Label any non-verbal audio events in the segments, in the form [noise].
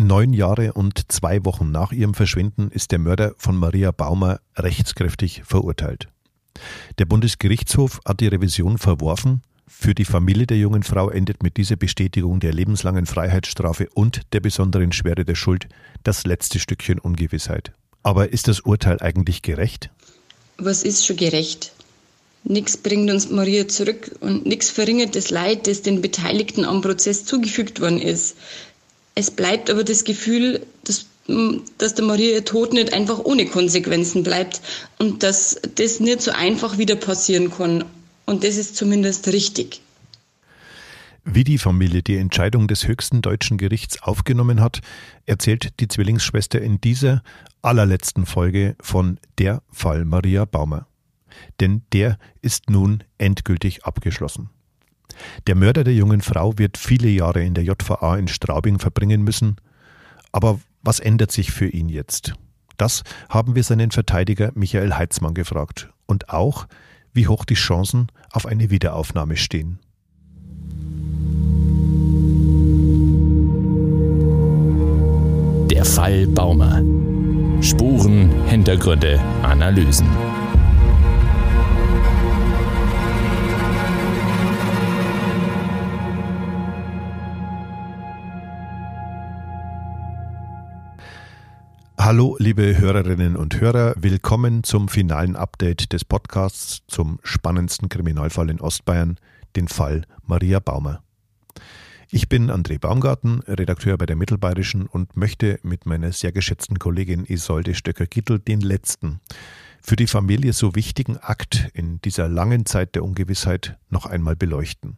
Neun Jahre und zwei Wochen nach ihrem Verschwinden ist der Mörder von Maria Baumer rechtskräftig verurteilt. Der Bundesgerichtshof hat die Revision verworfen. Für die Familie der jungen Frau endet mit dieser Bestätigung der lebenslangen Freiheitsstrafe und der besonderen Schwere der Schuld das letzte Stückchen Ungewissheit. Aber ist das Urteil eigentlich gerecht? Was ist schon gerecht? Nichts bringt uns Maria zurück und nichts verringert das Leid, das den Beteiligten am Prozess zugefügt worden ist. Es bleibt aber das Gefühl, dass, dass der Maria ihr Tod nicht einfach ohne Konsequenzen bleibt und dass das nicht so einfach wieder passieren kann. Und das ist zumindest richtig. Wie die Familie die Entscheidung des höchsten deutschen Gerichts aufgenommen hat, erzählt die Zwillingsschwester in dieser allerletzten Folge von Der Fall Maria Baumer. Denn der ist nun endgültig abgeschlossen. Der Mörder der jungen Frau wird viele Jahre in der JVA in Straubing verbringen müssen. Aber was ändert sich für ihn jetzt? Das haben wir seinen Verteidiger Michael Heitzmann gefragt. Und auch, wie hoch die Chancen auf eine Wiederaufnahme stehen. Der Fall Baumer. Spuren, Hintergründe, Analysen. Hallo, liebe Hörerinnen und Hörer, willkommen zum finalen Update des Podcasts zum spannendsten Kriminalfall in Ostbayern, den Fall Maria Baumer. Ich bin André Baumgarten, Redakteur bei der Mittelbayerischen und möchte mit meiner sehr geschätzten Kollegin Isolde Stöcker-Gittel den letzten, für die Familie so wichtigen Akt in dieser langen Zeit der Ungewissheit noch einmal beleuchten.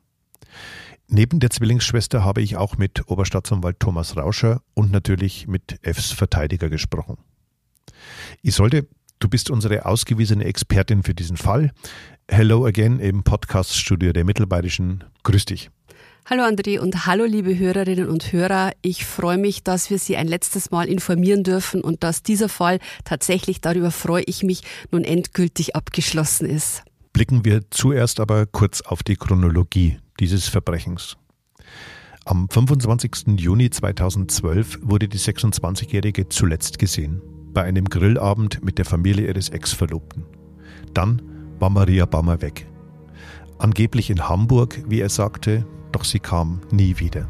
Neben der Zwillingsschwester habe ich auch mit Oberstaatsanwalt Thomas Rauscher und natürlich mit Fs Verteidiger gesprochen. Isolde, du bist unsere ausgewiesene Expertin für diesen Fall. Hello again im Podcaststudio der Mittelbayerischen. Grüß dich. Hallo André und hallo liebe Hörerinnen und Hörer. Ich freue mich, dass wir Sie ein letztes Mal informieren dürfen und dass dieser Fall tatsächlich, darüber freue ich mich, nun endgültig abgeschlossen ist. Blicken wir zuerst aber kurz auf die Chronologie dieses Verbrechens. Am 25. Juni 2012 wurde die 26-Jährige zuletzt gesehen, bei einem Grillabend mit der Familie ihres Ex-Verlobten. Dann war Maria Bammer weg. Angeblich in Hamburg, wie er sagte, doch sie kam nie wieder.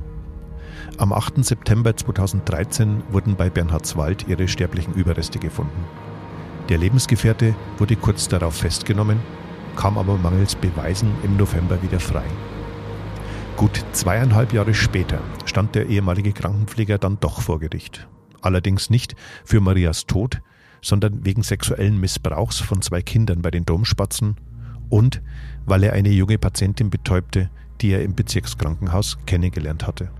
Am 8. September 2013 wurden bei Bernhardswald ihre sterblichen Überreste gefunden. Der Lebensgefährte wurde kurz darauf festgenommen, kam aber mangels Beweisen im November wieder frei. Gut zweieinhalb Jahre später stand der ehemalige Krankenpfleger dann doch vor Gericht. Allerdings nicht für Marias Tod, sondern wegen sexuellen Missbrauchs von zwei Kindern bei den Domspatzen und weil er eine junge Patientin betäubte, die er im Bezirkskrankenhaus kennengelernt hatte.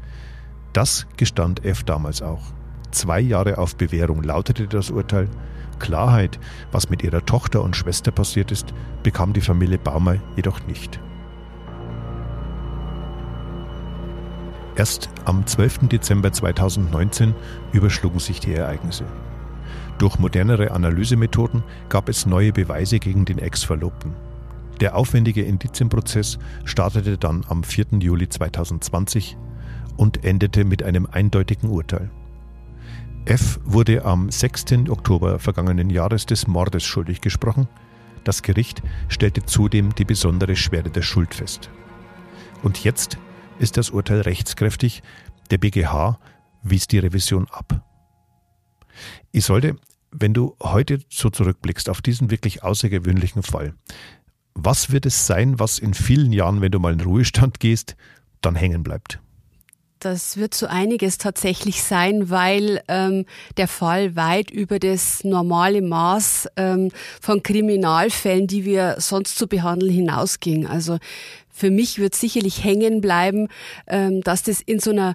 Das gestand F damals auch. Zwei Jahre auf Bewährung lautete das Urteil. Klarheit, was mit ihrer Tochter und Schwester passiert ist, bekam die Familie Baumer jedoch nicht. Erst am 12. Dezember 2019 überschlugen sich die Ereignisse. Durch modernere Analysemethoden gab es neue Beweise gegen den Ex-Verlobten. Der aufwendige Indizienprozess startete dann am 4. Juli 2020 und endete mit einem eindeutigen Urteil. F wurde am 6. Oktober vergangenen Jahres des Mordes schuldig gesprochen. Das Gericht stellte zudem die besondere Schwere der Schuld fest. Und jetzt ist das Urteil rechtskräftig. Der BGH wies die Revision ab. Ich sollte, wenn du heute so zurückblickst auf diesen wirklich außergewöhnlichen Fall, was wird es sein, was in vielen Jahren, wenn du mal in Ruhestand gehst, dann hängen bleibt? Das wird so einiges tatsächlich sein, weil ähm, der Fall weit über das normale Maß ähm, von Kriminalfällen, die wir sonst zu behandeln, hinausging. Also für mich wird sicherlich hängen bleiben, ähm, dass das in so einer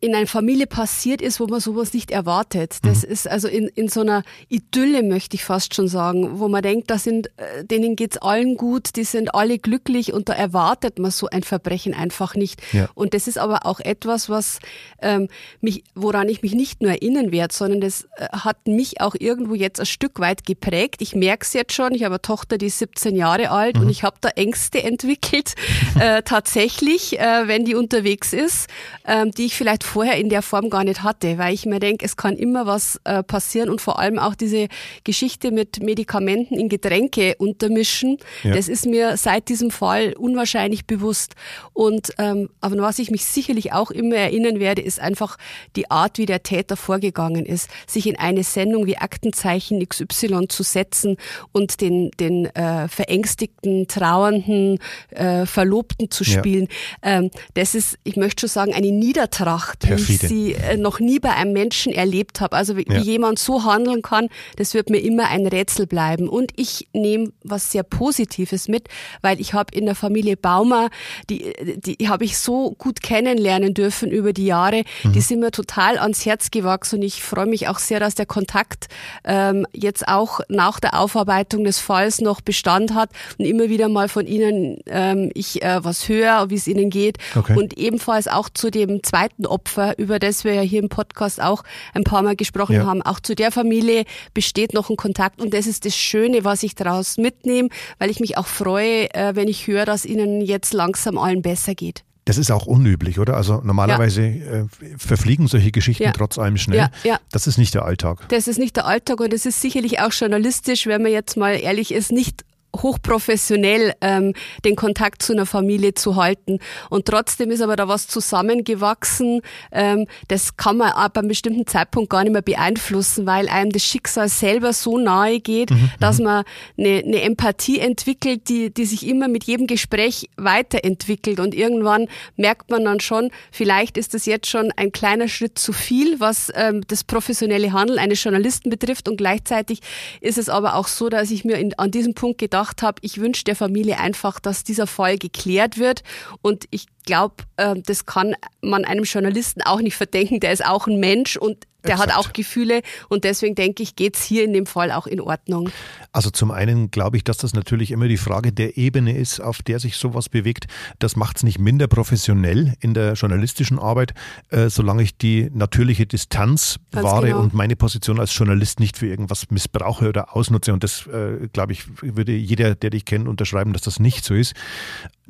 in einer Familie passiert ist, wo man sowas nicht erwartet. Das mhm. ist also in, in so einer Idylle, möchte ich fast schon sagen, wo man denkt, da sind, äh, denen geht's allen gut, die sind alle glücklich und da erwartet man so ein Verbrechen einfach nicht. Ja. Und das ist aber auch etwas, was ähm, mich, woran ich mich nicht nur erinnern werde, sondern das äh, hat mich auch irgendwo jetzt ein Stück weit geprägt. Ich merke es jetzt schon, ich habe eine Tochter, die ist 17 Jahre alt mhm. und ich habe da Ängste entwickelt, [laughs] äh, tatsächlich, äh, wenn die unterwegs ist, äh, die ich vielleicht halt vorher in der Form gar nicht hatte, weil ich mir denke, es kann immer was äh, passieren und vor allem auch diese Geschichte mit Medikamenten in Getränke untermischen, ja. das ist mir seit diesem Fall unwahrscheinlich bewusst. Und ähm, aber was ich mich sicherlich auch immer erinnern werde, ist einfach die Art, wie der Täter vorgegangen ist, sich in eine Sendung wie Aktenzeichen XY zu setzen und den, den äh, verängstigten, trauernden äh, Verlobten zu spielen. Ja. Ähm, das ist, ich möchte schon sagen, eine Niedertracht, Perfide. wie ich sie äh, noch nie bei einem Menschen erlebt habe. Also wie, ja. jemand so handeln kann, das wird mir immer ein Rätsel bleiben. Und ich nehme was sehr Positives mit, weil ich habe in der Familie Baumer, die, die habe ich so gut kennenlernen dürfen über die Jahre, mhm. die sind mir total ans Herz gewachsen und ich freue mich auch sehr, dass der Kontakt ähm, jetzt auch nach der Aufarbeitung des Falls noch Bestand hat und immer wieder mal von ihnen ähm, ich äh, was höre, wie es ihnen geht. Okay. Und ebenfalls auch zu dem zweiten Opfer, über das wir ja hier im Podcast auch ein paar Mal gesprochen ja. haben. Auch zu der Familie besteht noch ein Kontakt und das ist das Schöne, was ich daraus mitnehme, weil ich mich auch freue, äh, wenn ich höre, dass ihnen jetzt langsam allen besser geht. Das ist auch unüblich, oder? Also normalerweise ja. äh, verfliegen solche Geschichten ja. trotz allem schnell. Ja, ja. Das ist nicht der Alltag. Das ist nicht der Alltag und es ist sicherlich auch journalistisch, wenn man jetzt mal ehrlich ist, nicht hochprofessionell ähm, den Kontakt zu einer Familie zu halten. Und trotzdem ist aber da was zusammengewachsen. Ähm, das kann man ab einem bestimmten Zeitpunkt gar nicht mehr beeinflussen, weil einem das Schicksal selber so nahe geht, mhm, dass mhm. man eine, eine Empathie entwickelt, die, die sich immer mit jedem Gespräch weiterentwickelt. Und irgendwann merkt man dann schon, vielleicht ist das jetzt schon ein kleiner Schritt zu viel, was ähm, das professionelle Handeln eines Journalisten betrifft. Und gleichzeitig ist es aber auch so, dass ich mir in, an diesem Punkt gedacht gedacht habe, ich wünsche der Familie einfach, dass dieser Fall geklärt wird. Und ich glaube, äh, das kann man einem Journalisten auch nicht verdenken. Der ist auch ein Mensch und der Exakt. hat auch Gefühle und deswegen denke ich, geht es hier in dem Fall auch in Ordnung. Also zum einen glaube ich, dass das natürlich immer die Frage der Ebene ist, auf der sich sowas bewegt. Das macht es nicht minder professionell in der journalistischen Arbeit, äh, solange ich die natürliche Distanz Ganz wahre genau. und meine Position als Journalist nicht für irgendwas missbrauche oder ausnutze. Und das, äh, glaube ich, würde jeder, der dich kennt, unterschreiben, dass das nicht so ist.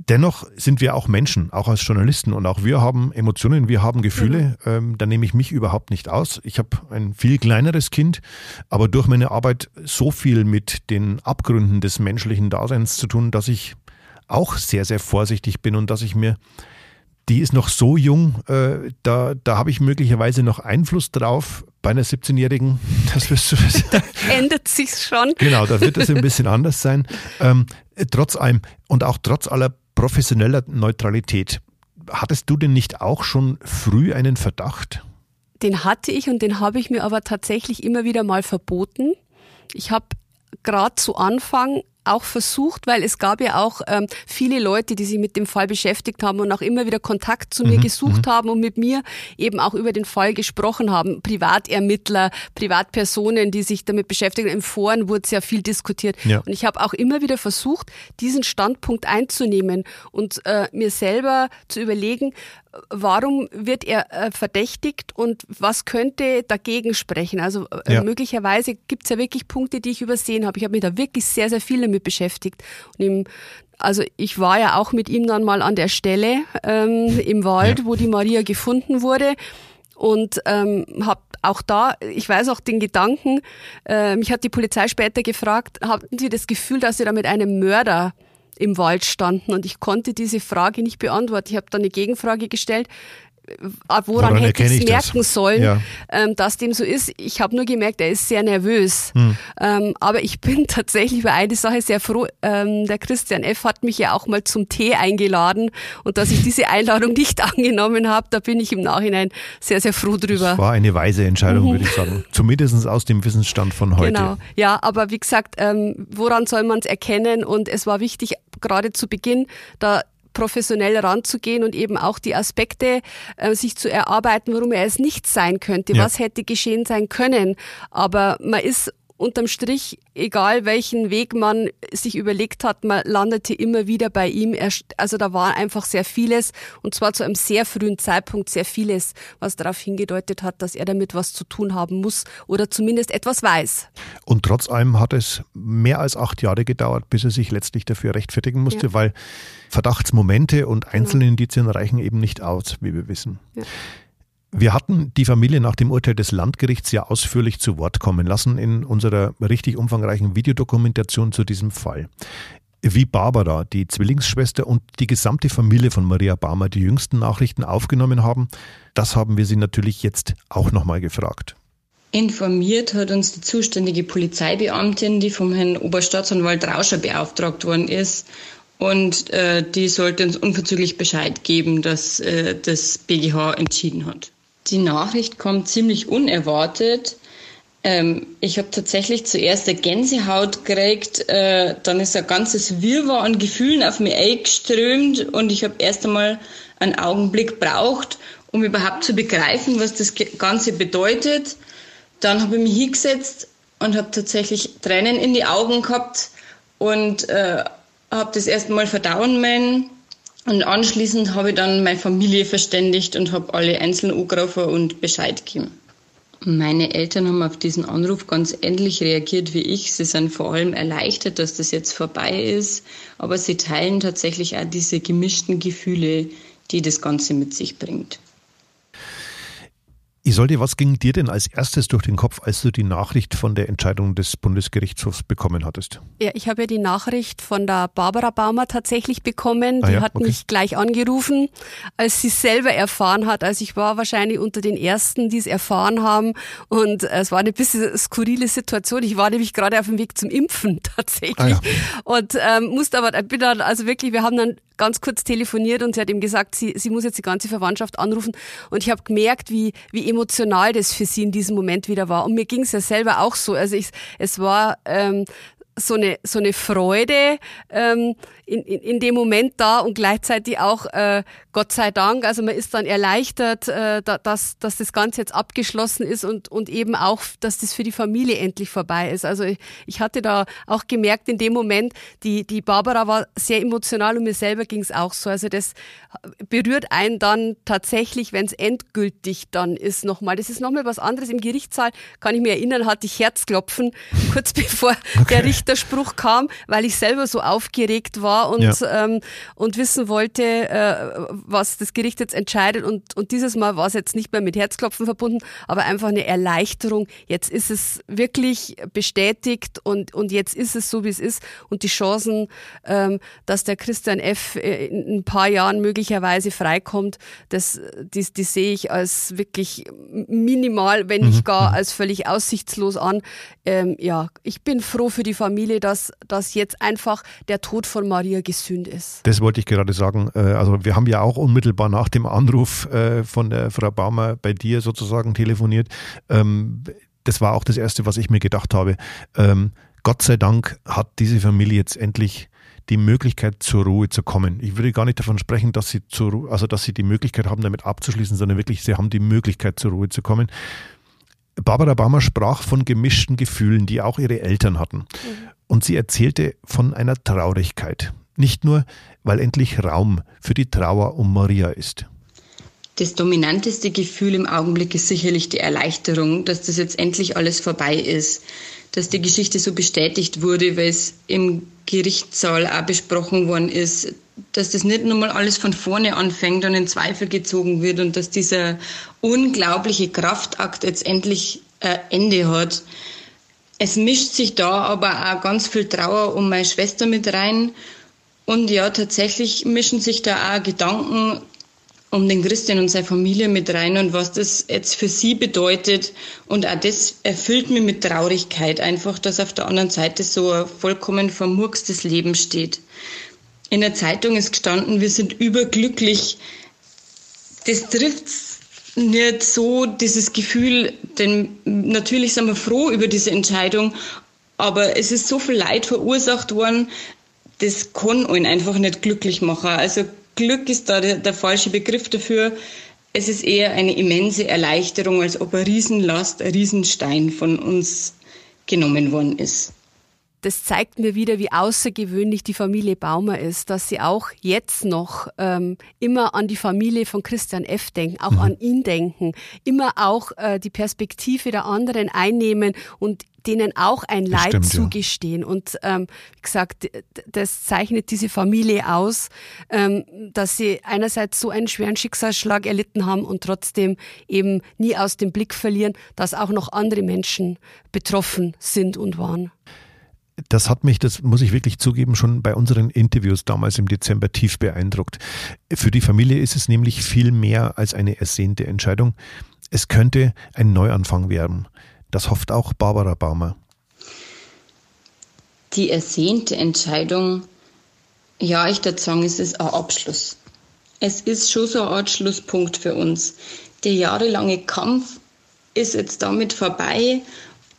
Dennoch sind wir auch Menschen, auch als Journalisten und auch wir haben Emotionen, wir haben Gefühle. Mhm. Ähm, da nehme ich mich überhaupt nicht aus. Ich habe ein viel kleineres Kind, aber durch meine Arbeit so viel mit den Abgründen des menschlichen Daseins zu tun, dass ich auch sehr, sehr vorsichtig bin und dass ich mir, die ist noch so jung, äh, da, da habe ich möglicherweise noch Einfluss drauf. Bei einer 17-Jährigen, [laughs] das wirst du wissen. Da ändert sich schon. Genau, da wird es ein bisschen [laughs] anders sein. Ähm, trotz allem und auch trotz aller professioneller Neutralität. Hattest du denn nicht auch schon früh einen Verdacht? Den hatte ich und den habe ich mir aber tatsächlich immer wieder mal verboten. Ich habe gerade zu Anfang auch versucht, weil es gab ja auch ähm, viele Leute, die sich mit dem Fall beschäftigt haben und auch immer wieder Kontakt zu mhm, mir gesucht mhm. haben und mit mir eben auch über den Fall gesprochen haben. Privatermittler, Privatpersonen, die sich damit beschäftigen. Im Foren wurde sehr viel diskutiert. Ja. Und ich habe auch immer wieder versucht, diesen Standpunkt einzunehmen und äh, mir selber zu überlegen, warum wird er äh, verdächtigt und was könnte dagegen sprechen? Also äh, ja. möglicherweise gibt es ja wirklich Punkte, die ich übersehen habe. Ich habe mich da wirklich sehr, sehr viel damit beschäftigt. Und ihm, also ich war ja auch mit ihm dann mal an der Stelle ähm, im Wald, ja. wo die Maria gefunden wurde und ähm, habe auch da, ich weiß auch den Gedanken, äh, mich hat die Polizei später gefragt, hatten Sie das Gefühl, dass Sie da mit einem Mörder im Wald standen. Und ich konnte diese Frage nicht beantworten. Ich habe dann eine Gegenfrage gestellt. Äh, woran, woran hätte ich es merken das? sollen, ja. ähm, dass dem so ist. Ich habe nur gemerkt, er ist sehr nervös. Hm. Ähm, aber ich bin [laughs] tatsächlich über eine Sache sehr froh. Ähm, der Christian F. hat mich ja auch mal zum Tee eingeladen und dass ich diese Einladung [laughs] nicht angenommen habe, da bin ich im Nachhinein sehr, sehr froh drüber. Das war eine weise Entscheidung, mhm. würde ich sagen. Zumindest aus dem Wissensstand von heute. Genau, ja, aber wie gesagt, ähm, woran soll man es erkennen? Und es war wichtig, gerade zu Beginn, da professionell ranzugehen und eben auch die Aspekte äh, sich zu erarbeiten, warum er es nicht sein könnte, ja. was hätte geschehen sein können. Aber man ist unterm Strich, egal welchen Weg man sich überlegt hat, man landete immer wieder bei ihm. Also da war einfach sehr vieles und zwar zu einem sehr frühen Zeitpunkt sehr vieles, was darauf hingedeutet hat, dass er damit was zu tun haben muss oder zumindest etwas weiß. Und trotz allem hat es mehr als acht Jahre gedauert, bis er sich letztlich dafür rechtfertigen musste, ja. weil Verdachtsmomente und einzelne genau. Indizien reichen eben nicht aus, wie wir wissen. Ja. Wir hatten die Familie nach dem Urteil des Landgerichts ja ausführlich zu Wort kommen lassen in unserer richtig umfangreichen Videodokumentation zu diesem Fall. Wie Barbara, die Zwillingsschwester und die gesamte Familie von Maria Barmer die jüngsten Nachrichten aufgenommen haben, das haben wir sie natürlich jetzt auch nochmal gefragt. Informiert hat uns die zuständige Polizeibeamtin, die vom Herrn Oberstaatsanwalt Rauscher beauftragt worden ist. Und äh, die sollte uns unverzüglich Bescheid geben, dass äh, das BGH entschieden hat. Die Nachricht kommt ziemlich unerwartet. Ähm, ich habe tatsächlich zuerst eine Gänsehaut gekriegt, äh, dann ist ein ganzes Wirrwarr an Gefühlen auf mich eingeströmt und ich habe erst einmal einen Augenblick braucht, um überhaupt zu begreifen, was das Ganze bedeutet. Dann habe ich mich hingesetzt und habe tatsächlich Tränen in die Augen gehabt und äh, habe das erst mal verdauen meinen. Und anschließend habe ich dann meine Familie verständigt und habe alle einzeln angerufen und Bescheid gegeben. Meine Eltern haben auf diesen Anruf ganz ähnlich reagiert wie ich. Sie sind vor allem erleichtert, dass das jetzt vorbei ist, aber sie teilen tatsächlich auch diese gemischten Gefühle, die das Ganze mit sich bringt. Isolde, was ging dir denn als erstes durch den Kopf, als du die Nachricht von der Entscheidung des Bundesgerichtshofs bekommen hattest? Ja, ich habe ja die Nachricht von der Barbara Baumer tatsächlich bekommen. Ah die ja, hat okay. mich gleich angerufen, als sie selber erfahren hat. Also ich war wahrscheinlich unter den ersten, die es erfahren haben. Und es war eine bisschen skurrile Situation. Ich war nämlich gerade auf dem Weg zum Impfen [laughs] tatsächlich. Ah ja. Und ähm, musste aber, bin dann, also wirklich, wir haben dann ganz kurz telefoniert und sie hat ihm gesagt, sie, sie muss jetzt die ganze Verwandtschaft anrufen. Und ich habe gemerkt, wie, wie emotional das für sie in diesem Moment wieder war. Und mir ging es ja selber auch so. Also ich, es war ähm, so eine so eine Freude ähm, in, in, in dem Moment da und gleichzeitig auch äh, Gott sei Dank, also man ist dann erleichtert, äh, dass, dass das Ganze jetzt abgeschlossen ist und, und eben auch, dass das für die Familie endlich vorbei ist. Also ich, ich hatte da auch gemerkt in dem Moment, die, die Barbara war sehr emotional und mir selber ging es auch so. Also das berührt einen dann tatsächlich, wenn es endgültig dann ist nochmal. Das ist nochmal was anderes. Im Gerichtssaal, kann ich mir erinnern, hatte ich Herzklopfen, [laughs] kurz bevor okay. der Richterspruch kam, weil ich selber so aufgeregt war war und, ja. ähm, und wissen wollte, äh, was das Gericht jetzt entscheidet. Und, und dieses Mal war es jetzt nicht mehr mit Herzklopfen verbunden, aber einfach eine Erleichterung. Jetzt ist es wirklich bestätigt und, und jetzt ist es so, wie es ist. Und die Chancen, ähm, dass der Christian F. in ein paar Jahren möglicherweise freikommt, das, die, die sehe ich als wirklich minimal, wenn nicht mhm. gar mhm. als völlig aussichtslos an. Ähm, ja, ich bin froh für die Familie, dass, dass jetzt einfach der Tod von Marie Maria gesünd ist. Das wollte ich gerade sagen. Äh, also wir haben ja auch unmittelbar nach dem Anruf äh, von der Frau Baumer bei dir sozusagen telefoniert. Ähm, das war auch das Erste, was ich mir gedacht habe. Ähm, Gott sei Dank hat diese Familie jetzt endlich die Möglichkeit zur Ruhe zu kommen. Ich würde gar nicht davon sprechen, dass sie zur also dass sie die Möglichkeit haben, damit abzuschließen, sondern wirklich, sie haben die Möglichkeit zur Ruhe zu kommen. Barbara Baumer sprach von gemischten Gefühlen, die auch ihre Eltern hatten. Mhm. Und sie erzählte von einer Traurigkeit. Nicht nur, weil endlich Raum für die Trauer um Maria ist. Das dominanteste Gefühl im Augenblick ist sicherlich die Erleichterung, dass das jetzt endlich alles vorbei ist, dass die Geschichte so bestätigt wurde, weil es im Gerichtssaal auch besprochen worden ist, dass das nicht nochmal alles von vorne anfängt und in Zweifel gezogen wird und dass dieser unglaubliche Kraftakt jetzt endlich ein Ende hat. Es mischt sich da aber auch ganz viel Trauer um meine Schwester mit rein. Und ja, tatsächlich mischen sich da auch Gedanken um den Christian und seine Familie mit rein und was das jetzt für sie bedeutet. Und auch das erfüllt mich mit Traurigkeit, einfach, dass auf der anderen Seite so ein vollkommen vermurkstes Leben steht. In der Zeitung ist gestanden, wir sind überglücklich. Das trifft nicht so dieses Gefühl, denn natürlich sind wir froh über diese Entscheidung, aber es ist so viel Leid verursacht worden, das kann einen einfach nicht glücklich machen. Also Glück ist da der, der falsche Begriff dafür. Es ist eher eine immense Erleichterung, als ob eine Riesenlast, ein Riesenstein von uns genommen worden ist. Das zeigt mir wieder, wie außergewöhnlich die Familie Baumer ist, dass sie auch jetzt noch ähm, immer an die Familie von Christian F. denken, auch mhm. an ihn denken, immer auch äh, die Perspektive der anderen einnehmen und denen auch ein Leid stimmt, zugestehen. Ja. Und ähm, wie gesagt, das zeichnet diese Familie aus, ähm, dass sie einerseits so einen schweren Schicksalsschlag erlitten haben und trotzdem eben nie aus dem Blick verlieren, dass auch noch andere Menschen betroffen sind und waren. Das hat mich, das muss ich wirklich zugeben, schon bei unseren Interviews damals im Dezember tief beeindruckt. Für die Familie ist es nämlich viel mehr als eine ersehnte Entscheidung. Es könnte ein Neuanfang werden. Das hofft auch Barbara Baumer. Die ersehnte Entscheidung, ja, ich würde sagen, es ist ein Abschluss. Es ist schon so ein Art Schlusspunkt für uns. Der jahrelange Kampf ist jetzt damit vorbei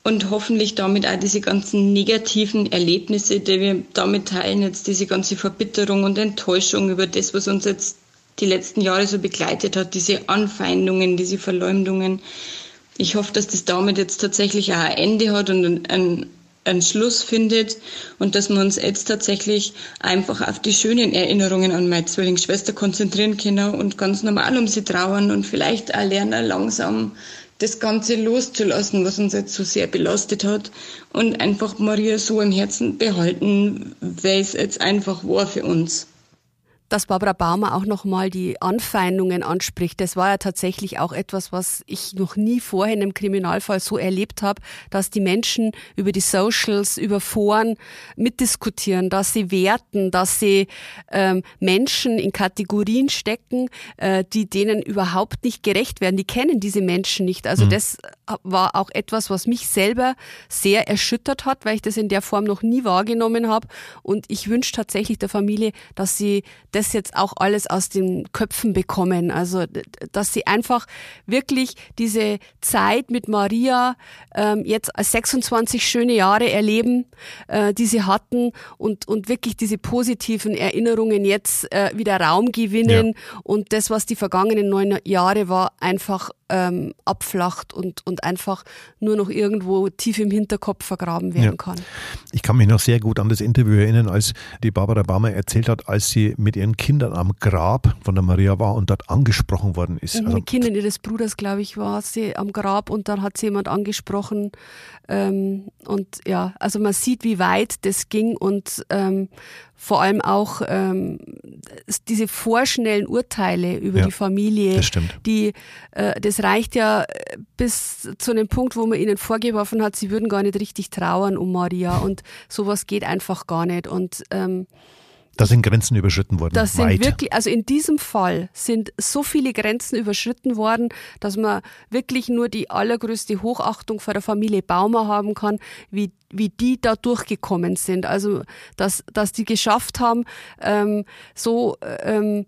und hoffentlich damit auch diese ganzen negativen Erlebnisse, die wir damit teilen, jetzt diese ganze Verbitterung und Enttäuschung über das, was uns jetzt die letzten Jahre so begleitet hat, diese Anfeindungen, diese Verleumdungen, ich hoffe, dass das damit jetzt tatsächlich auch ein Ende hat und ein, einen Schluss findet und dass wir uns jetzt tatsächlich einfach auf die schönen Erinnerungen an meine Zwillingsschwester konzentrieren können und ganz normal um sie trauern und vielleicht auch lernen, langsam das Ganze loszulassen, was uns jetzt so sehr belastet hat und einfach Maria so im Herzen behalten, weil es jetzt einfach war für uns dass Barbara Baumer auch nochmal die Anfeindungen anspricht. Das war ja tatsächlich auch etwas, was ich noch nie vorher in einem Kriminalfall so erlebt habe, dass die Menschen über die Socials, über Foren mitdiskutieren, dass sie werten, dass sie ähm, Menschen in Kategorien stecken, äh, die denen überhaupt nicht gerecht werden. Die kennen diese Menschen nicht. Also mhm. das war auch etwas, was mich selber sehr erschüttert hat, weil ich das in der Form noch nie wahrgenommen habe. Und ich wünsche tatsächlich der Familie, dass sie das das jetzt auch alles aus den Köpfen bekommen. Also, dass sie einfach wirklich diese Zeit mit Maria ähm, jetzt als 26 schöne Jahre erleben, äh, die sie hatten und, und wirklich diese positiven Erinnerungen jetzt äh, wieder Raum gewinnen ja. und das, was die vergangenen neun Jahre war, einfach ähm, abflacht und, und einfach nur noch irgendwo tief im Hinterkopf vergraben werden ja. kann. Ich kann mich noch sehr gut an das Interview erinnern, als die Barbara Baumer erzählt hat, als sie mit ihren Kindern am Grab von der Maria war und dort angesprochen worden ist. Also, mit Kindern ihres Bruders, glaube ich, war sie am Grab und dann hat sie jemand angesprochen. Ähm, und ja, also man sieht, wie weit das ging und ähm, vor allem auch ähm, diese vorschnellen Urteile über ja, die Familie, das stimmt. die äh, das reicht ja äh, bis zu einem Punkt, wo man ihnen vorgeworfen hat, sie würden gar nicht richtig trauern um Maria und sowas geht einfach gar nicht und ähm, da sind Grenzen überschritten worden. Das sind weit. wirklich, also in diesem Fall sind so viele Grenzen überschritten worden, dass man wirklich nur die allergrößte Hochachtung vor der Familie Baumer haben kann, wie, wie die da durchgekommen sind. Also, dass, dass die geschafft haben, ähm, so, ähm,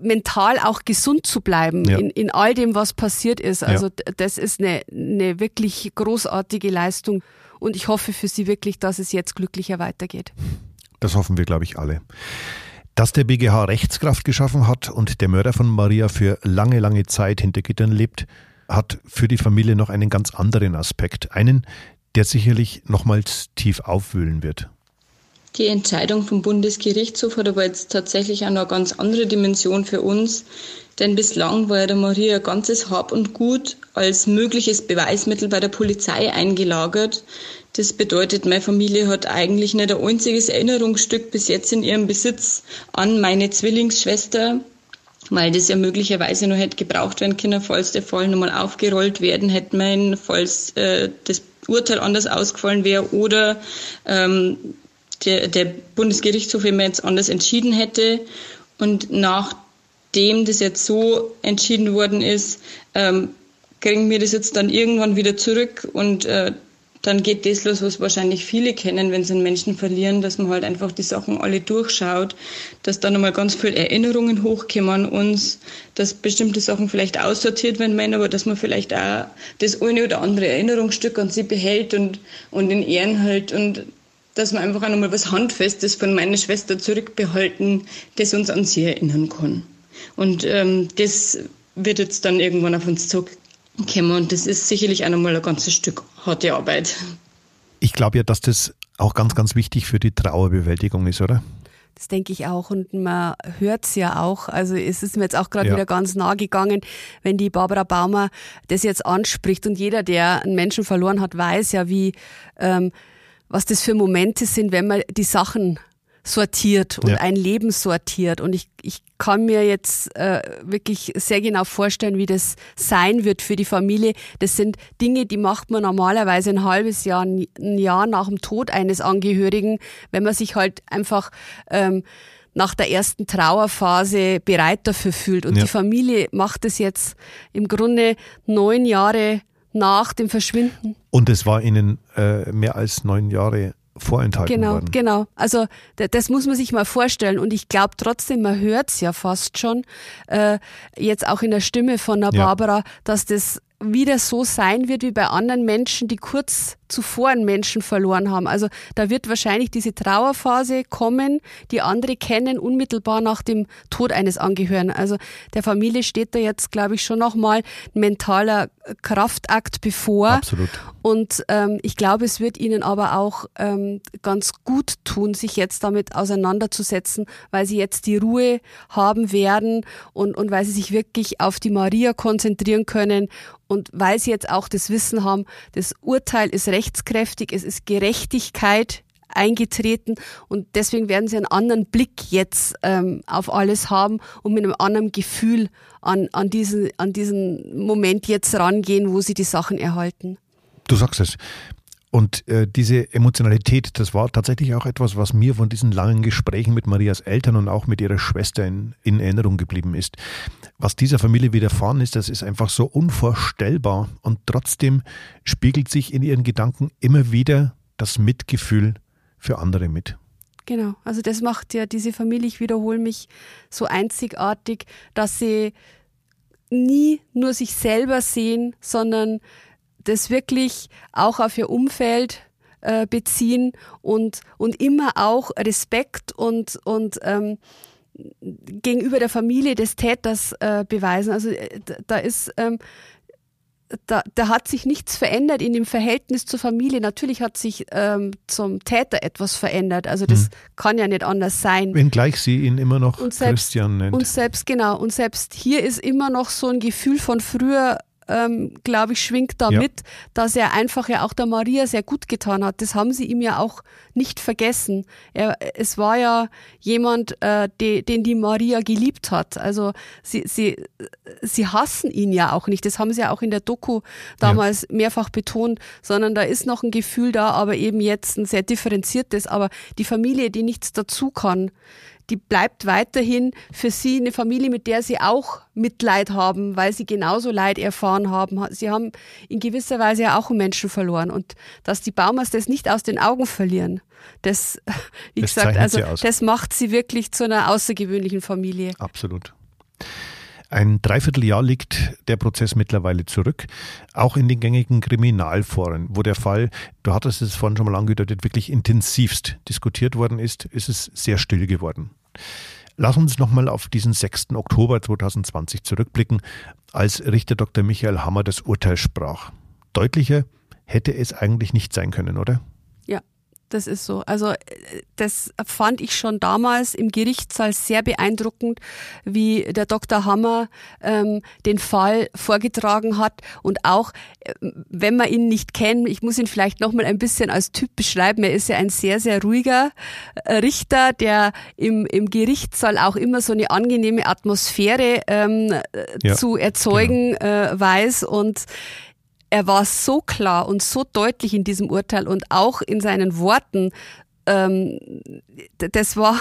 mental auch gesund zu bleiben ja. in, in all dem, was passiert ist. Also ja. das ist eine, eine wirklich großartige Leistung und ich hoffe für Sie wirklich, dass es jetzt glücklicher weitergeht. Das hoffen wir, glaube ich, alle. Dass der BGH Rechtskraft geschaffen hat und der Mörder von Maria für lange, lange Zeit hinter Gittern lebt, hat für die Familie noch einen ganz anderen Aspekt. Einen, der sicherlich nochmals tief aufwühlen wird. Die Entscheidung vom Bundesgerichtshof hat aber jetzt tatsächlich auch noch eine ganz andere Dimension für uns. Denn bislang war ja der Maria ganzes Hab und Gut als mögliches Beweismittel bei der Polizei eingelagert. Das bedeutet, meine Familie hat eigentlich nicht ein einziges Erinnerungsstück bis jetzt in ihrem Besitz an meine Zwillingsschwester, weil das ja möglicherweise noch hätte gebraucht werden können, falls der Fall nochmal aufgerollt werden hätte, mein, falls äh, das Urteil anders ausgefallen wäre oder ähm, der, der Bundesgerichtshof immer jetzt anders entschieden hätte. Und nachdem das jetzt so entschieden worden ist, ähm, kriegen wir das jetzt dann irgendwann wieder zurück und äh, dann geht das los, was wahrscheinlich viele kennen, wenn sie einen Menschen verlieren, dass man halt einfach die Sachen alle durchschaut, dass dann nochmal ganz viele Erinnerungen hochkommen an uns, dass bestimmte Sachen vielleicht aussortiert werden meinen, aber dass man vielleicht auch das eine oder andere Erinnerungsstück an sie behält und, und in Ehren hält und dass wir einfach auch nochmal was Handfestes von meiner Schwester zurückbehalten, das uns an sie erinnern kann. Und ähm, das wird jetzt dann irgendwann auf uns zurück kommen. Und das ist sicherlich auch nochmal ein ganzes Stück harte Arbeit. Ich glaube ja, dass das auch ganz, ganz wichtig für die Trauerbewältigung ist, oder? Das denke ich auch und man hört es ja auch. Also es ist mir jetzt auch gerade ja. wieder ganz nah gegangen, wenn die Barbara Baumer das jetzt anspricht und jeder, der einen Menschen verloren hat, weiß ja, wie ähm, was das für Momente sind, wenn man die Sachen sortiert und ja. ein Leben sortiert. Und ich, ich kann mir jetzt äh, wirklich sehr genau vorstellen, wie das sein wird für die Familie. Das sind Dinge, die macht man normalerweise ein halbes Jahr, ein Jahr nach dem Tod eines Angehörigen, wenn man sich halt einfach ähm, nach der ersten Trauerphase bereit dafür fühlt. Und ja. die Familie macht es jetzt im Grunde neun Jahre nach dem Verschwinden. Und es war ihnen äh, mehr als neun Jahre vorenthalten genau, worden. Genau, also das muss man sich mal vorstellen und ich glaube trotzdem, man hört es ja fast schon, äh, jetzt auch in der Stimme von der Barbara, ja. dass das wieder so sein wird wie bei anderen Menschen, die kurz zuvor einen Menschen verloren haben. Also da wird wahrscheinlich diese Trauerphase kommen, die andere kennen, unmittelbar nach dem Tod eines Angehörigen. Also der Familie steht da jetzt, glaube ich, schon nochmal ein mentaler Kraftakt bevor. Absolut. Und ähm, ich glaube, es wird ihnen aber auch ähm, ganz gut tun, sich jetzt damit auseinanderzusetzen, weil sie jetzt die Ruhe haben werden und, und weil sie sich wirklich auf die Maria konzentrieren können und weil sie jetzt auch das Wissen haben, das Urteil ist rechtskräftig, es ist Gerechtigkeit eingetreten und deswegen werden sie einen anderen Blick jetzt ähm, auf alles haben und mit einem anderen Gefühl an, an, diesen, an diesen Moment jetzt rangehen, wo sie die Sachen erhalten. Du sagst es. Und äh, diese Emotionalität, das war tatsächlich auch etwas, was mir von diesen langen Gesprächen mit Marias Eltern und auch mit ihrer Schwester in, in Erinnerung geblieben ist. Was dieser Familie widerfahren ist, das ist einfach so unvorstellbar. Und trotzdem spiegelt sich in ihren Gedanken immer wieder das Mitgefühl für andere mit. Genau, also das macht ja diese Familie, ich wiederhole mich, so einzigartig, dass sie nie nur sich selber sehen, sondern das wirklich auch auf ihr Umfeld äh, beziehen und, und immer auch Respekt und, und ähm, gegenüber der Familie des Täters äh, beweisen. Also äh, da ist ähm, da, da hat sich nichts verändert in dem Verhältnis zur Familie. Natürlich hat sich ähm, zum Täter etwas verändert. Also das hm. kann ja nicht anders sein. Wenngleich sie ihn immer noch selbst, Christian nennt. Und selbst, genau, und selbst hier ist immer noch so ein Gefühl von früher, ähm, glaube ich, schwingt da ja. mit, dass er einfach ja auch der Maria sehr gut getan hat. Das haben sie ihm ja auch nicht vergessen. Er, es war ja jemand, äh, de, den die Maria geliebt hat. Also sie, sie, sie hassen ihn ja auch nicht. Das haben sie ja auch in der Doku damals ja. mehrfach betont, sondern da ist noch ein Gefühl da, aber eben jetzt ein sehr differenziertes. Aber die Familie, die nichts dazu kann, die bleibt weiterhin für sie eine Familie, mit der sie auch Mitleid haben, weil sie genauso Leid erfahren haben. Sie haben in gewisser Weise ja auch einen Menschen verloren. Und dass die Baumers das nicht aus den Augen verlieren, das, [laughs] wie das gesagt, also das macht sie wirklich zu einer außergewöhnlichen Familie. Absolut. Ein Dreivierteljahr liegt der Prozess mittlerweile zurück, auch in den gängigen Kriminalforen, wo der Fall, du hattest es vorhin schon mal angedeutet, wirklich intensivst diskutiert worden ist, ist es sehr still geworden. Lass uns nochmal auf diesen 6. Oktober 2020 zurückblicken, als Richter Dr. Michael Hammer das Urteil sprach. Deutlicher hätte es eigentlich nicht sein können, oder? Das ist so. Also äh, das fand ich schon damals im Gerichtssaal sehr beeindruckend, wie der Dr. Hammer ähm, den Fall vorgetragen hat und auch, äh, wenn man ihn nicht kennt, ich muss ihn vielleicht noch mal ein bisschen als Typ beschreiben. Er ist ja ein sehr sehr ruhiger äh, Richter, der im, im Gerichtssaal auch immer so eine angenehme Atmosphäre ähm, ja, zu erzeugen genau. äh, weiß und er war so klar und so deutlich in diesem Urteil und auch in seinen Worten. Ähm, das war,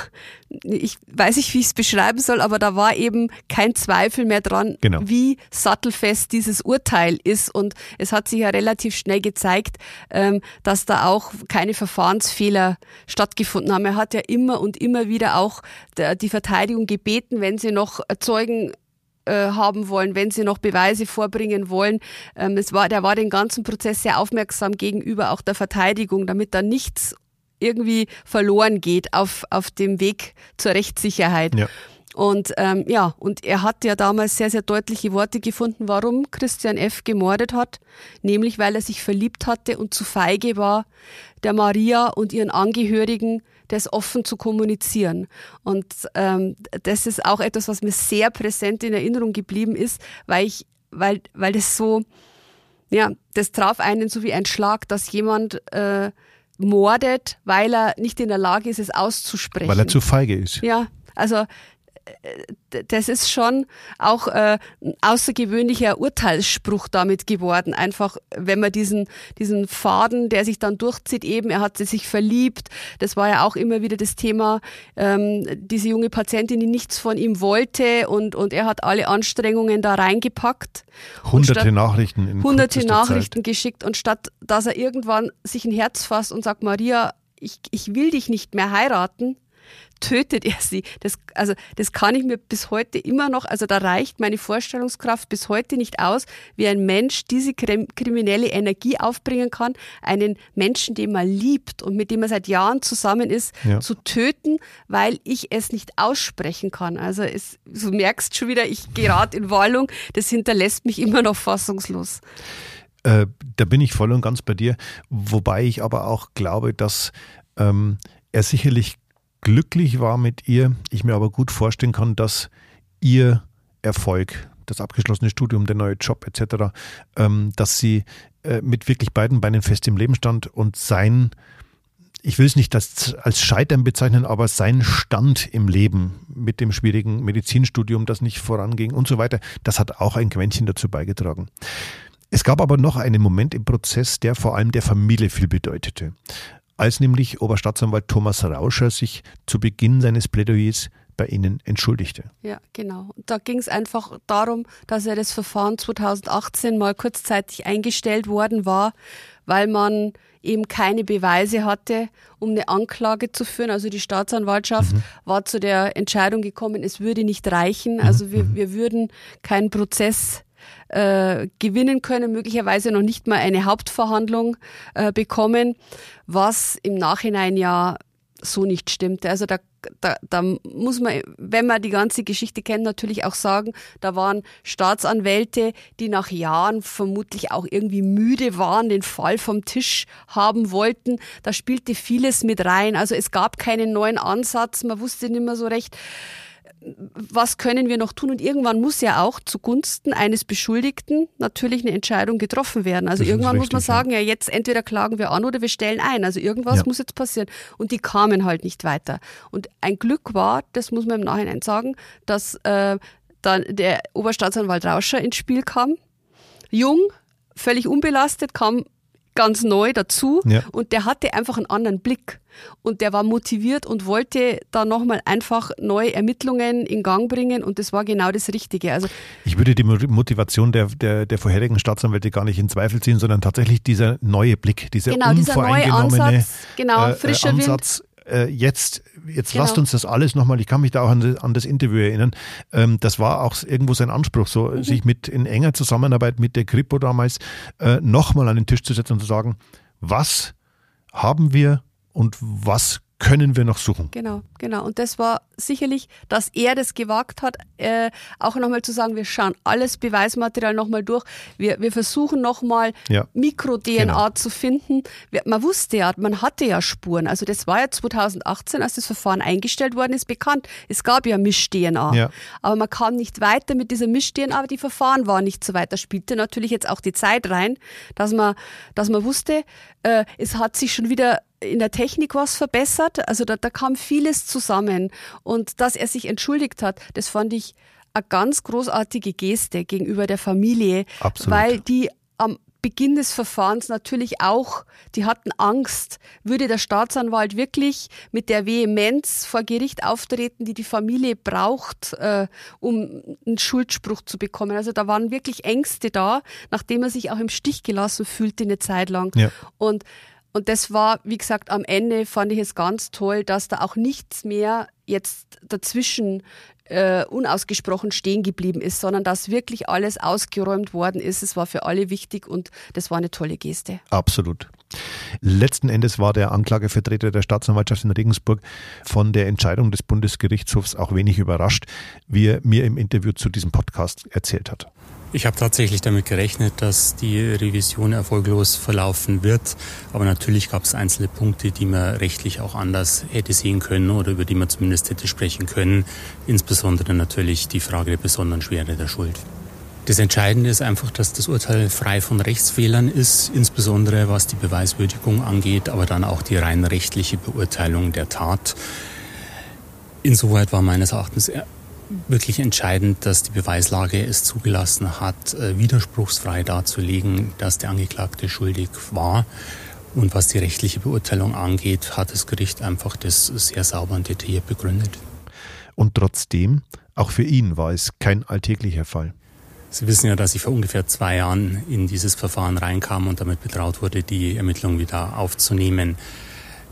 ich weiß nicht, wie ich es beschreiben soll, aber da war eben kein Zweifel mehr dran, genau. wie sattelfest dieses Urteil ist. Und es hat sich ja relativ schnell gezeigt, ähm, dass da auch keine Verfahrensfehler stattgefunden haben. Er hat ja immer und immer wieder auch die Verteidigung gebeten, wenn sie noch Zeugen äh, haben wollen, wenn sie noch Beweise vorbringen wollen. Ähm, es war, der war den ganzen Prozess sehr aufmerksam gegenüber auch der Verteidigung, damit da nichts irgendwie verloren geht auf, auf dem Weg zur Rechtssicherheit. Ja. Und ähm, ja, und er hat ja damals sehr, sehr deutliche Worte gefunden, warum Christian F. gemordet hat, nämlich weil er sich verliebt hatte und zu feige war, der Maria und ihren Angehörigen das offen zu kommunizieren. Und ähm, das ist auch etwas, was mir sehr präsent in Erinnerung geblieben ist, weil ich, weil, weil das so, ja, das traf einen so wie ein Schlag, dass jemand äh, mordet, weil er nicht in der Lage ist, es auszusprechen. Weil er zu feige ist. Ja, also das ist schon auch äh, ein außergewöhnlicher Urteilsspruch damit geworden. Einfach, wenn man diesen, diesen Faden, der sich dann durchzieht, eben, er hatte sich verliebt. Das war ja auch immer wieder das Thema, ähm, diese junge Patientin, die nichts von ihm wollte und, und er hat alle Anstrengungen da reingepackt. Hunderte statt, Nachrichten in Hunderte Nachrichten Zeit. geschickt und statt, dass er irgendwann sich ein Herz fasst und sagt, Maria, ich, ich will dich nicht mehr heiraten, tötet er sie. Das, also, das kann ich mir bis heute immer noch, also da reicht meine Vorstellungskraft bis heute nicht aus, wie ein Mensch diese kriminelle Energie aufbringen kann, einen Menschen, den man liebt und mit dem man seit Jahren zusammen ist, ja. zu töten, weil ich es nicht aussprechen kann. Also es, du merkst schon wieder, ich gerate in Wallung, das hinterlässt mich immer noch fassungslos. Äh, da bin ich voll und ganz bei dir, wobei ich aber auch glaube, dass ähm, er sicherlich glücklich war mit ihr. Ich mir aber gut vorstellen kann, dass ihr Erfolg, das abgeschlossene Studium, der neue Job etc., ähm, dass sie äh, mit wirklich beiden Beinen fest im Leben stand und sein, ich will es nicht als, als Scheitern bezeichnen, aber sein Stand im Leben mit dem schwierigen Medizinstudium, das nicht voranging und so weiter, das hat auch ein Quäntchen dazu beigetragen. Es gab aber noch einen Moment im Prozess, der vor allem der Familie viel bedeutete als nämlich Oberstaatsanwalt Thomas Rauscher sich zu Beginn seines Plädoyers bei Ihnen entschuldigte. Ja, genau. Da ging es einfach darum, dass er das Verfahren 2018 mal kurzzeitig eingestellt worden war, weil man eben keine Beweise hatte, um eine Anklage zu führen. Also die Staatsanwaltschaft mhm. war zu der Entscheidung gekommen, es würde nicht reichen. Also wir, mhm. wir würden keinen Prozess äh, gewinnen können, möglicherweise noch nicht mal eine Hauptverhandlung äh, bekommen, was im Nachhinein ja so nicht stimmte. Also da, da, da muss man, wenn man die ganze Geschichte kennt, natürlich auch sagen, da waren Staatsanwälte, die nach Jahren vermutlich auch irgendwie müde waren, den Fall vom Tisch haben wollten. Da spielte vieles mit rein. Also es gab keinen neuen Ansatz, man wusste nicht mehr so recht, was können wir noch tun? Und irgendwann muss ja auch zugunsten eines Beschuldigten natürlich eine Entscheidung getroffen werden. Also irgendwann richtig, muss man sagen, ja. ja. jetzt entweder klagen wir an oder wir stellen ein. Also irgendwas ja. muss jetzt passieren. Und die kamen halt nicht weiter. Und ein Glück war, das muss man im Nachhinein sagen, dass äh, dann der Oberstaatsanwalt Rauscher ins Spiel kam. Jung, völlig unbelastet, kam ganz neu dazu ja. und der hatte einfach einen anderen Blick und der war motiviert und wollte da nochmal einfach neue Ermittlungen in Gang bringen und das war genau das Richtige. Also ich würde die Motivation der, der, der vorherigen Staatsanwälte gar nicht in Zweifel ziehen, sondern tatsächlich dieser neue Blick, dieser genau, dieser neue Ansatz, genau, äh, frischer Ansatz, Wind äh, jetzt, jetzt genau. lasst uns das alles nochmal, ich kann mich da auch an, an das Interview erinnern, ähm, das war auch irgendwo sein Anspruch, so mhm. sich mit in enger Zusammenarbeit mit der Kripo damals äh, nochmal an den Tisch zu setzen und zu sagen, was haben wir und was können wir noch suchen. Genau, genau. Und das war sicherlich, dass er das gewagt hat, äh, auch nochmal zu sagen, wir schauen alles Beweismaterial nochmal durch. Wir, wir versuchen nochmal ja, Mikro-DNA genau. zu finden. Man wusste ja, man hatte ja Spuren. Also das war ja 2018, als das Verfahren eingestellt worden ist, bekannt. Es gab ja Misch-DNA. Ja. Aber man kam nicht weiter mit dieser Misch-DNA, aber die Verfahren waren nicht so weit. Da spielte natürlich jetzt auch die Zeit rein, dass man, dass man wusste, äh, es hat sich schon wieder in der Technik was verbessert. Also da, da kam vieles zusammen. Und dass er sich entschuldigt hat, das fand ich eine ganz großartige Geste gegenüber der Familie, Absolut. weil die am Beginn des Verfahrens natürlich auch, die hatten Angst, würde der Staatsanwalt wirklich mit der Vehemenz vor Gericht auftreten, die die Familie braucht, äh, um einen Schuldspruch zu bekommen. Also da waren wirklich Ängste da, nachdem er sich auch im Stich gelassen fühlte eine Zeit lang. Ja. Und Und das war, wie gesagt, am Ende fand ich es ganz toll, dass da auch nichts mehr jetzt dazwischen äh, unausgesprochen stehen geblieben ist, sondern dass wirklich alles ausgeräumt worden ist. Es war für alle wichtig und das war eine tolle Geste. Absolut. Letzten Endes war der Anklagevertreter der Staatsanwaltschaft in Regensburg von der Entscheidung des Bundesgerichtshofs auch wenig überrascht, wie er mir im Interview zu diesem Podcast erzählt hat. Ich habe tatsächlich damit gerechnet, dass die Revision erfolglos verlaufen wird. Aber natürlich gab es einzelne Punkte, die man rechtlich auch anders hätte sehen können oder über die man zumindest hätte sprechen können. Insbesondere natürlich die Frage der besonderen Schwere der Schuld. Das Entscheidende ist einfach, dass das Urteil frei von Rechtsfehlern ist, insbesondere was die Beweiswürdigung angeht, aber dann auch die rein rechtliche Beurteilung der Tat. Insoweit war meines Erachtens wirklich entscheidend, dass die Beweislage es zugelassen hat, äh, widerspruchsfrei darzulegen, dass der Angeklagte schuldig war. Und was die rechtliche Beurteilung angeht, hat das Gericht einfach das sehr sauber und detailliert begründet. Und trotzdem, auch für ihn war es kein alltäglicher Fall. Sie wissen ja, dass ich vor ungefähr zwei Jahren in dieses Verfahren reinkam und damit betraut wurde, die Ermittlungen wieder aufzunehmen.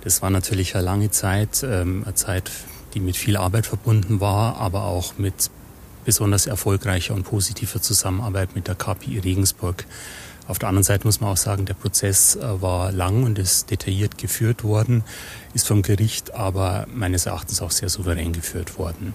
Das war natürlich eine lange Zeit, ähm, eine Zeit, die mit viel Arbeit verbunden war, aber auch mit besonders erfolgreicher und positiver Zusammenarbeit mit der KPI Regensburg. Auf der anderen Seite muss man auch sagen, der Prozess äh, war lang und ist detailliert geführt worden, ist vom Gericht aber meines Erachtens auch sehr souverän geführt worden.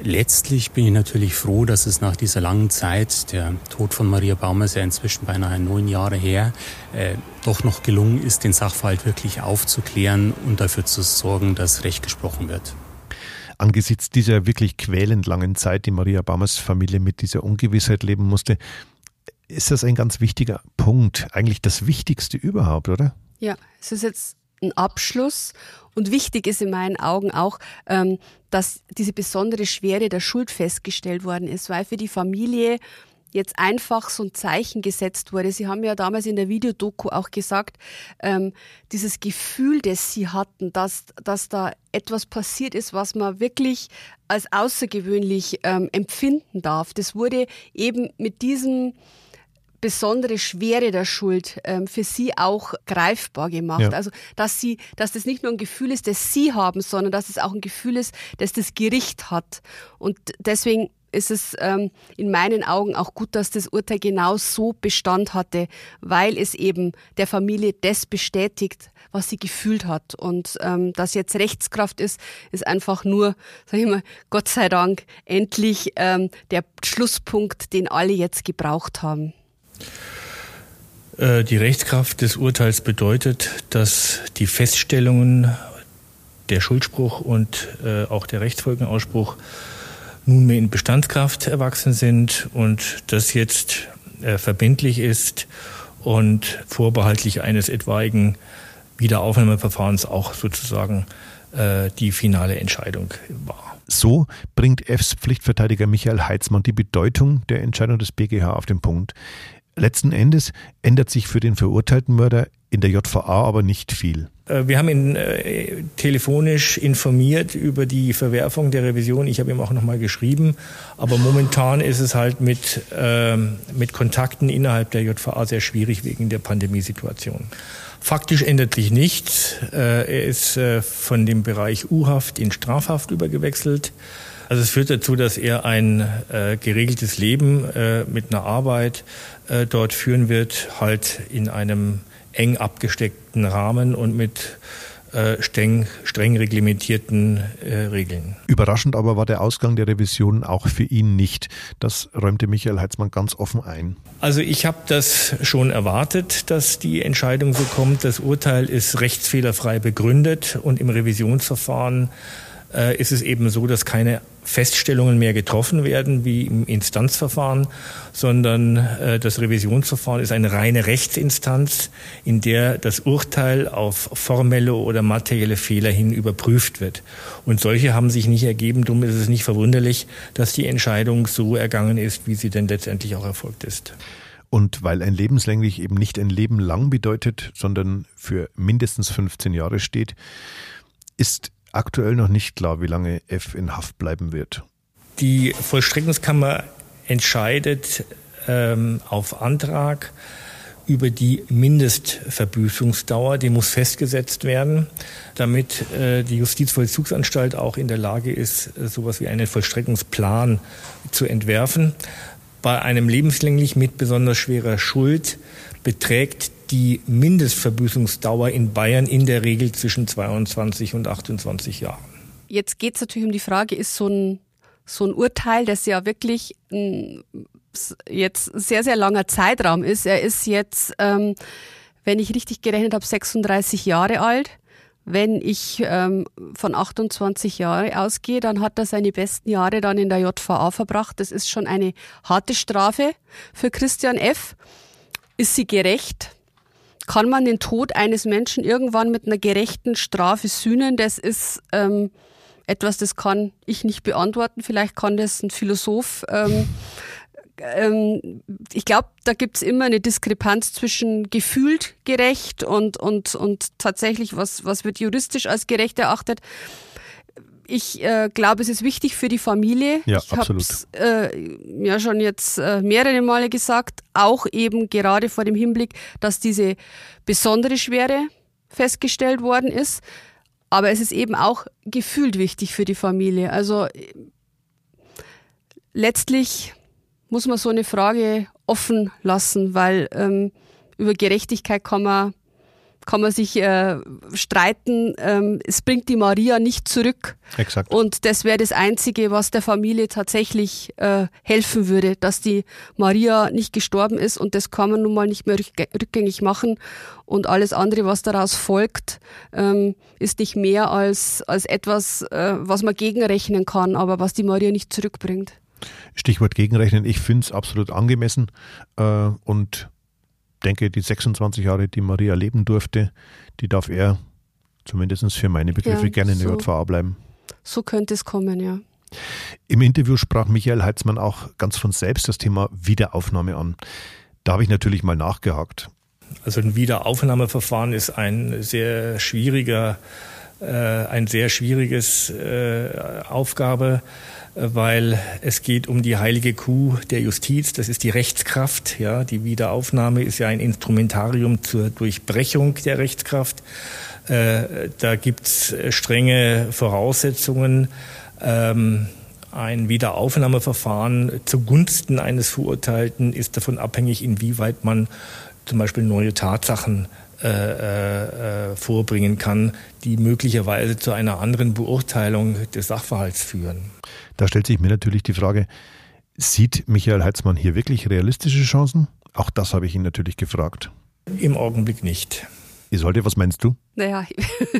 Letztlich bin ich natürlich froh, dass es nach dieser langen Zeit, der Tod von Maria Baumer ist ja inzwischen beinahe neun Jahre her, äh, doch noch gelungen ist, den Sachverhalt wirklich aufzuklären und dafür zu sorgen, dass Recht gesprochen wird. Angesichts dieser wirklich quälend langen Zeit, die Maria Baumers Familie mit dieser Ungewissheit leben musste, ist das ein ganz wichtiger Punkt, eigentlich das Wichtigste überhaupt, oder? Ja, es ist jetzt ein Abschluss. Und wichtig ist in meinen Augen auch, ähm, dass diese besondere Schwere der Schuld festgestellt worden ist, weil für die Familie jetzt einfach so ein Zeichen gesetzt wurde. Sie haben ja damals in der Videodoku auch gesagt, ähm, dieses Gefühl, das Sie hatten, dass, dass da etwas passiert ist, was man wirklich als außergewöhnlich ähm, empfinden darf. Das wurde eben mit diesem besondere Schwere der Schuld ähm, für sie auch greifbar gemacht. Ja. Also dass sie, dass das nicht nur ein Gefühl ist, das sie haben, sondern dass es auch ein Gefühl ist, das das Gericht hat. Und deswegen ist es ähm, in meinen Augen auch gut, dass das Urteil genau so Bestand hatte, weil es eben der Familie das bestätigt, was sie gefühlt hat. Und ähm, dass jetzt Rechtskraft ist, ist einfach nur, sag ich mal, Gott sei Dank endlich ähm, der Schlusspunkt, den alle jetzt gebraucht haben. Äh, die Rechtskraft des Urteils bedeutet, dass die Feststellungen der Schuldspruch und äh, auch der Rechtsfolgenausspruch nunmehr in Bestandskraft erwachsen sind und das jetzt äh, verbindlich ist und vorbehaltlich eines etwaigen Wiederaufnahmeverfahrens auch sozusagen die finale Entscheidung war. So bringt Fs Pflichtverteidiger Michael Heitzmann die Bedeutung der Entscheidung des BGH auf den Punkt. Letzten Endes ändert sich für den verurteilten Mörder in der JVA aber nicht viel. Äh, wir haben ihn äh, telefonisch informiert über die Verwerfung der Revision. Ich habe ihm auch nochmal geschrieben. Aber momentan ist es halt mit, äh, mit Kontakten innerhalb der JVA sehr schwierig wegen der Pandemiesituation. Faktisch ändert sich nichts. Äh, er ist äh, von dem Bereich U-Haft in Strafhaft übergewechselt. Also es führt dazu, dass er ein äh, geregeltes Leben mit einer Arbeit äh, dort führen wird, halt in einem eng abgesteckten Rahmen und mit äh, streng, streng reglementierten äh, Regeln. Überraschend aber war der Ausgang der Revision auch für ihn nicht. Das räumte Michael Heitzmann ganz offen ein. Also ich habe das schon erwartet, dass die Entscheidung so kommt. Das Urteil ist rechtsfehlerfrei begründet und im Revisionsverfahren äh, ist es eben so, dass keine Feststellungen mehr getroffen werden wie im Instanzverfahren, sondern äh, das Revisionsverfahren ist eine reine Rechtsinstanz, in der das Urteil auf formelle oder materielle Fehler hin überprüft wird. Und solche haben sich nicht ergeben. Darum ist es nicht verwunderlich, dass die Entscheidung so ergangen ist, wie sie denn letztendlich auch erfolgt ist. Und weil ein lebenslänglich eben nicht ein Leben lang bedeutet, sondern für mindestens 15 Jahre steht, ist aktuell noch nicht klar, wie lange F in Haft bleiben wird. Die Vollstreckungskammer entscheidet ähm, auf Antrag über die Mindestverbüßungsdauer. Die muss festgesetzt werden, damit äh, die Justizvollzugsanstalt auch in der Lage ist, äh, sowas wie einen Vollstreckungsplan zu entwerfen. Bei einem lebenslänglich mit besonders schwerer Schuld beträgt die Mindestverbüßungsdauer in Bayern in der Regel zwischen 22 und 28 Jahren. Jetzt geht es natürlich um die Frage, ist so ein, so ein Urteil, das ja wirklich ein, jetzt sehr, sehr langer Zeitraum ist. Er ist jetzt, ähm, wenn ich richtig gerechnet habe, 36 Jahre alt. Wenn ich ähm, von 28 Jahren ausgehe, dann hat er seine besten Jahre dann in der JVA verbracht. Das ist schon eine harte Strafe für Christian F. Ist sie gerecht? Kann man den Tod eines Menschen irgendwann mit einer gerechten Strafe sühnen? Das ist ähm, etwas, das kann ich nicht beantworten. Vielleicht kann das ein Philosoph. Ähm, ähm, ich glaube, da gibt's immer eine Diskrepanz zwischen gefühlt gerecht und, und, und tatsächlich, was, was wird juristisch als gerecht erachtet. Ich äh, glaube, es ist wichtig für die Familie. Ja, ich absolut. Äh, ja schon jetzt äh, mehrere Male gesagt, auch eben gerade vor dem Hinblick, dass diese besondere Schwere festgestellt worden ist. Aber es ist eben auch gefühlt wichtig für die Familie. Also letztlich muss man so eine Frage offen lassen, weil ähm, über Gerechtigkeit kann man kann man sich äh, streiten. Ähm, es bringt die Maria nicht zurück. Exakt. Und das wäre das Einzige, was der Familie tatsächlich äh, helfen würde, dass die Maria nicht gestorben ist. Und das kann man nun mal nicht mehr rückgängig machen. Und alles andere, was daraus folgt, ähm, ist nicht mehr als, als etwas, äh, was man gegenrechnen kann, aber was die Maria nicht zurückbringt. Stichwort gegenrechnen. Ich finde es absolut angemessen. Äh, und denke, die 26 Jahre, die Maria leben durfte, die darf er zumindest für meine Begriffe ja, gerne in der so, JVA bleiben. So könnte es kommen, ja. Im Interview sprach Michael Heitzmann auch ganz von selbst das Thema Wiederaufnahme an. Da habe ich natürlich mal nachgehakt. Also ein Wiederaufnahmeverfahren ist ein sehr schwieriger, äh, ein sehr schwieriges äh, Aufgabe weil es geht um die heilige Kuh der Justiz, das ist die Rechtskraft. Ja, die Wiederaufnahme ist ja ein Instrumentarium zur Durchbrechung der Rechtskraft. Äh, da gibt's strenge Voraussetzungen. Ähm, ein Wiederaufnahmeverfahren zugunsten eines Verurteilten ist davon abhängig, inwieweit man zum Beispiel neue Tatsachen äh, äh, vorbringen kann, die möglicherweise zu einer anderen Beurteilung des Sachverhalts führen. Da stellt sich mir natürlich die Frage, sieht Michael Heitzmann hier wirklich realistische Chancen? Auch das habe ich ihn natürlich gefragt. Im Augenblick nicht. Isolde, was meinst du? Naja,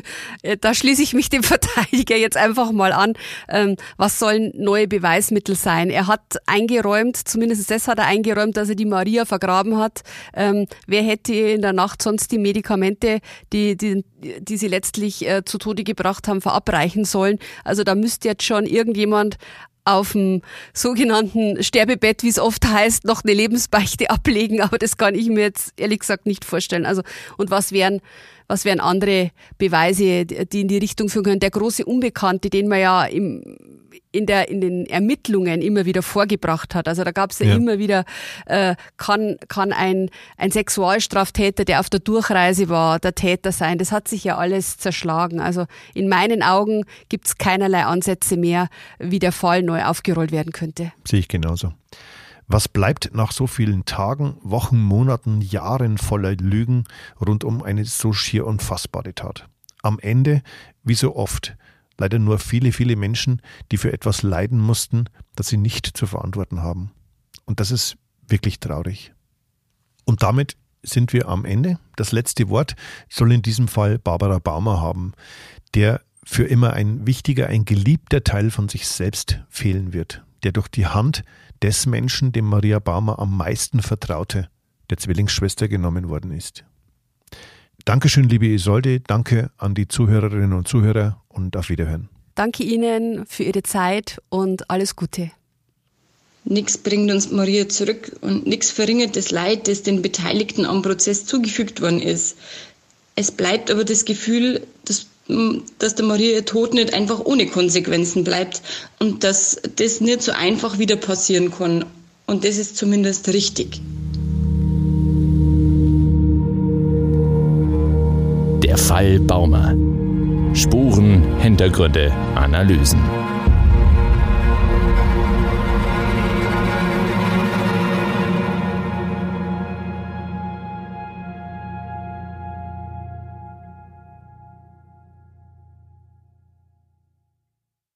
[laughs] da schließe ich mich dem Verteidiger jetzt einfach mal an. Ähm, was sollen neue Beweismittel sein? Er hat eingeräumt, zumindest das hat er eingeräumt, dass er die Maria vergraben hat. Ähm, wer hätte in der Nacht sonst die Medikamente, die, die, die sie letztlich äh, zu Tode gebracht haben, verabreichen sollen? Also da müsste jetzt schon irgendjemand auf dem sogenannten Sterbebett, wie es oft heißt, noch eine Lebensbeichte [laughs] ablegen, aber das kann ich mir jetzt ehrlich gesagt nicht vorstellen. Also und was wären was wären andere Beweise, die in die Richtung führen können? Der große Unbekannte, den man ja im in, der, in den Ermittlungen immer wieder vorgebracht hat. Also da gab es ja, ja, immer wieder, äh, kann, kann ein, ein Sexualstraftäter, der auf der Durchreise war, der Täter sein. Das hat sich ja alles zerschlagen. Also in meinen Augen gibt es keinerlei Ansätze mehr, wie der Fall neu aufgerollt werden könnte. Sehe ich genauso. Was bleibt nach so vielen Tagen, Wochen, Monaten, Jahren voller Lügen rund um eine so schier unfassbare Tat? Am Ende, wie so oft, leider nur viele, viele Menschen, die für etwas leiden mussten, das sie nicht zu verantworten haben. Und das ist wirklich traurig. Und damit sind wir am Ende. Das letzte Wort soll in diesem Fall Barbara Baumer haben, der für immer ein wichtiger, ein geliebter Teil von sich selbst fehlen wird, der durch die Hand des Menschen, dem Maria Baumer am meisten vertraute, der Zwillingsschwester genommen worden ist. Dankeschön, liebe Isolde. Danke an die Zuhörerinnen und Zuhörer und auf Wiederhören. Danke Ihnen für Ihre Zeit und alles Gute. Nichts bringt uns Maria zurück und nichts verringert das Leid, das den Beteiligten am Prozess zugefügt worden ist. Es bleibt aber das Gefühl, dass, dass der Maria ihr Tod nicht einfach ohne Konsequenzen bleibt und dass das nicht so einfach wieder passieren kann. Und das ist zumindest richtig. Der Fall Baumer. Spuren, Hintergründe, Analysen.